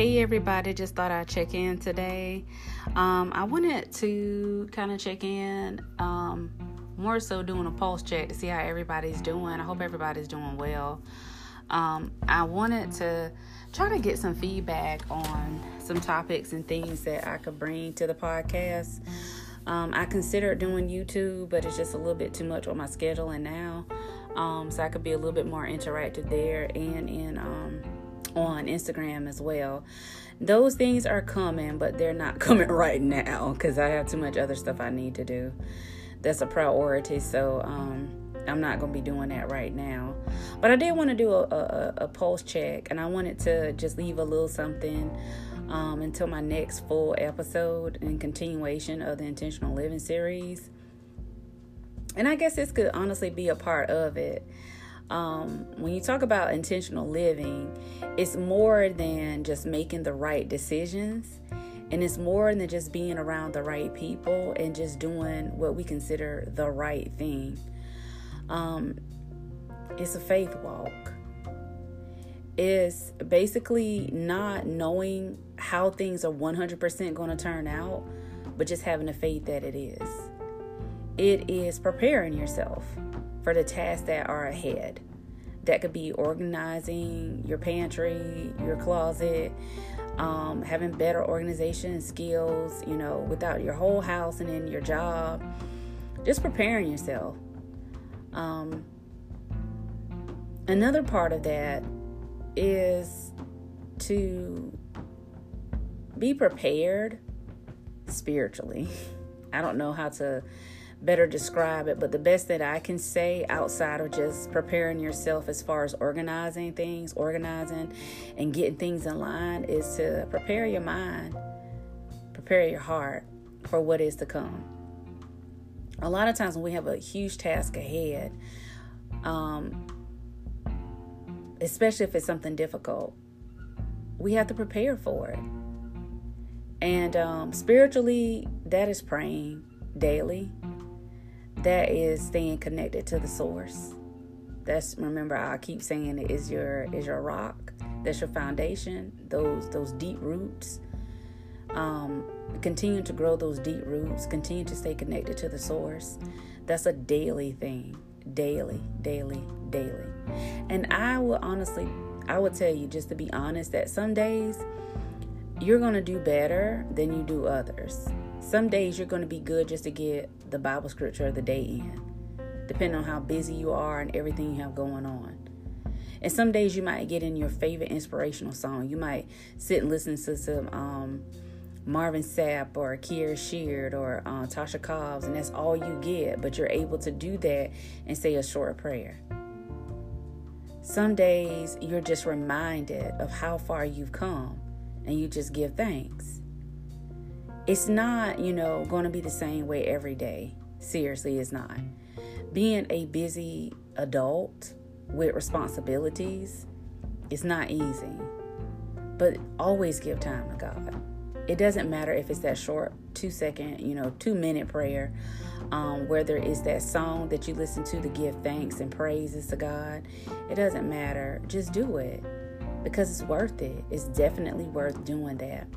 Hey everybody, just thought I'd check in today. Um, I wanted to kind of check in, um, more so doing a pulse check to see how everybody's doing. I hope everybody's doing well. Um, I wanted to try to get some feedback on some topics and things that I could bring to the podcast. Um, I considered doing YouTube, but it's just a little bit too much on my schedule and now. Um, so I could be a little bit more interactive there and in um, on Instagram as well. Those things are coming, but they're not coming right now because I have too much other stuff I need to do. That's a priority, so um, I'm not going to be doing that right now. But I did want to do a, a, a pulse check, and I wanted to just leave a little something um, until my next full episode and continuation of the Intentional Living series. And I guess this could honestly be a part of it um, when you talk about intentional living, it's more than just making the right decisions. And it's more than just being around the right people and just doing what we consider the right thing. Um, it's a faith walk. It's basically not knowing how things are 100% going to turn out, but just having the faith that it is. It is preparing yourself for the tasks that are ahead. That could be organizing your pantry, your closet, um, having better organization skills, you know, without your whole house and in your job. Just preparing yourself. Um, another part of that is to be prepared spiritually. I don't know how to better describe it, but the best that I can say outside of just preparing yourself as far as organizing things, organizing and getting things in line is to prepare your mind, prepare your heart for what is to come. A lot of times when we have a huge task ahead, um, especially if it's something difficult, we have to prepare for it. And um, spiritually, that is praying daily, that is staying connected to the source. That's remember I keep saying it is your is your rock. That's your foundation. Those those deep roots. Um, continue to grow those deep roots. Continue to stay connected to the source. That's a daily thing. Daily, daily, daily. And I will honestly, I would tell you just to be honest that some days you're gonna do better than you do others. Some days you're going to be good just to get the Bible scripture of the day in, depending on how busy you are and everything you have going on. And some days you might get in your favorite inspirational song. You might sit and listen to some um, Marvin Sapp or Kierra Sheard or uh, Tasha Cobbs, and that's all you get. But you're able to do that and say a short prayer. Some days you're just reminded of how far you've come and you just give thanks it's not, you know, going to be the same way every day. Seriously, it's not. Being a busy adult with responsibilities is not easy. But always give time to God. It doesn't matter if it's that short, two second, you know, two minute prayer, um, whether it's that song that you listen to to give thanks and praises to God. It doesn't matter. Just do it because it's worth it. It's definitely worth doing that.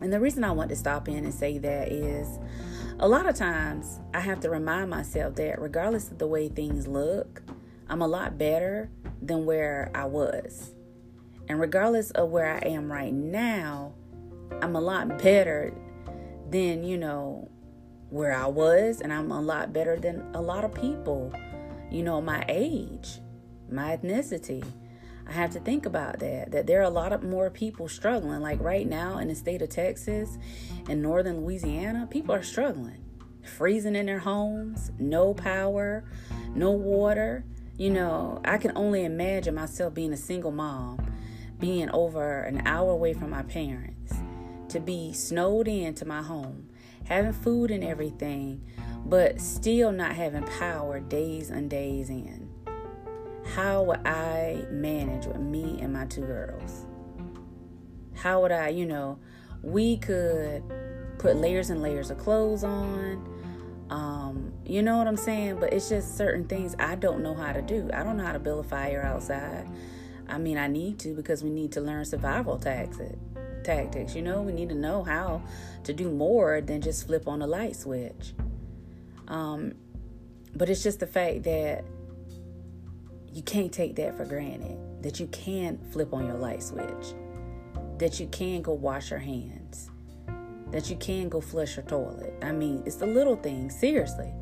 And the reason I want to stop in and say that is a lot of times I have to remind myself that regardless of the way things look, I'm a lot better than where I was. And regardless of where I am right now, I'm a lot better than, you know, where I was. And I'm a lot better than a lot of people, you know, my age, my ethnicity. I have to think about that. That there are a lot of more people struggling. Like right now in the state of Texas and northern Louisiana, people are struggling. Freezing in their homes, no power, no water. You know, I can only imagine myself being a single mom, being over an hour away from my parents, to be snowed into my home, having food and everything, but still not having power days and days in how would I manage with me and my two girls? How would I, you know, we could put layers and layers of clothes on. Um, you know what I'm saying? But it's just certain things I don't know how to do. I don't know how to build a fire outside. I mean, I need to because we need to learn survival tactics. Tactics, you know, we need to know how to do more than just flip on a light switch. Um, but it's just the fact that you can't take that for granted. That you can flip on your light switch. That you can go wash your hands. That you can go flush your toilet. I mean, it's the little things, seriously.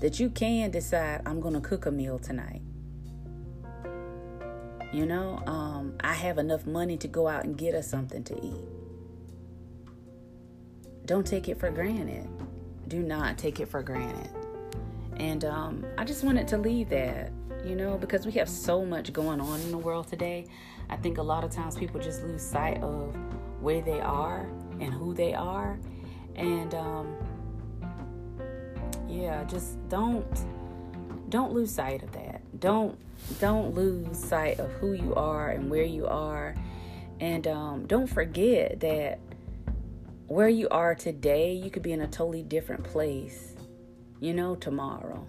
That you can decide, I'm going to cook a meal tonight. You know, um, I have enough money to go out and get us something to eat. Don't take it for granted. Do not take it for granted. And um, I just wanted to leave that, you know, because we have so much going on in the world today. I think a lot of times people just lose sight of where they are and who they are. And um, yeah, just don't don't lose sight of that. Don't don't lose sight of who you are and where you are. And um, don't forget that where you are today, you could be in a totally different place, you know, tomorrow.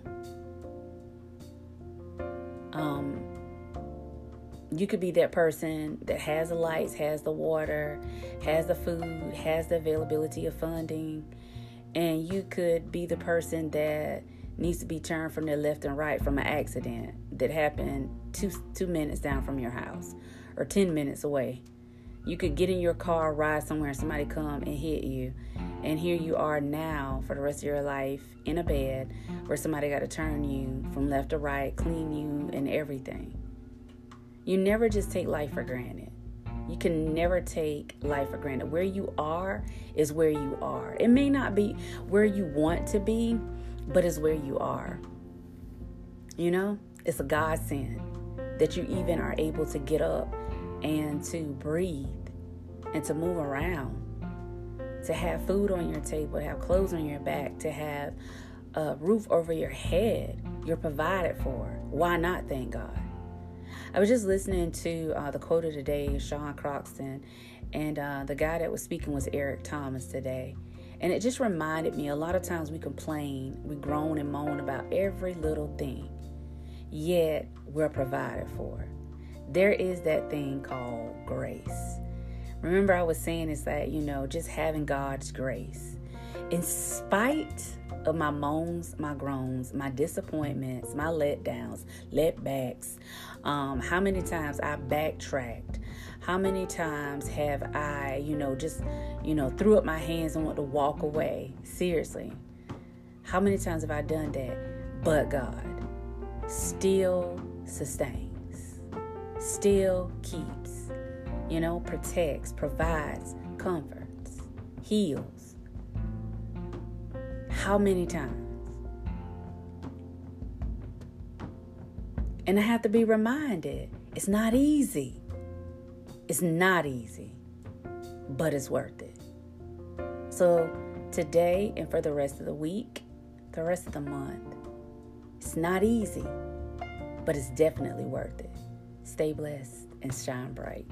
You could be that person that has the lights, has the water, has the food, has the availability of funding, and you could be the person that needs to be turned from their left and right from an accident that happened two two minutes down from your house or 10 minutes away. You could get in your car, ride somewhere, and somebody come and hit you. And here you are now for the rest of your life in a bed where somebody got to turn you from left to right, clean you, and everything. You never just take life for granted. You can never take life for granted. Where you are is where you are. It may not be where you want to be, but it's where you are. You know, it's a godsend that you even are able to get up and to breathe and to move around, to have food on your table, to have clothes on your back, to have a roof over your head. You're provided for. Why not thank God? I was just listening to uh, the quote of the day, Sean Croxton, and uh, the guy that was speaking was Eric Thomas today. And it just reminded me a lot of times we complain, we groan and moan about every little thing, yet we're provided for. There is that thing called grace. Remember, I was saying is that, you know, just having God's grace. In spite of my moans, my groans, my disappointments, my letdowns, letbacks, um, how many times I backtracked, how many times have I, you know, just, you know, threw up my hands and want to walk away? Seriously. How many times have I done that? But God still sustains, still keeps, you know, protects, provides, comforts, heals. How many times? And I have to be reminded it's not easy. It's not easy, but it's worth it. So, today and for the rest of the week, the rest of the month, it's not easy, but it's definitely worth it. Stay blessed and shine bright.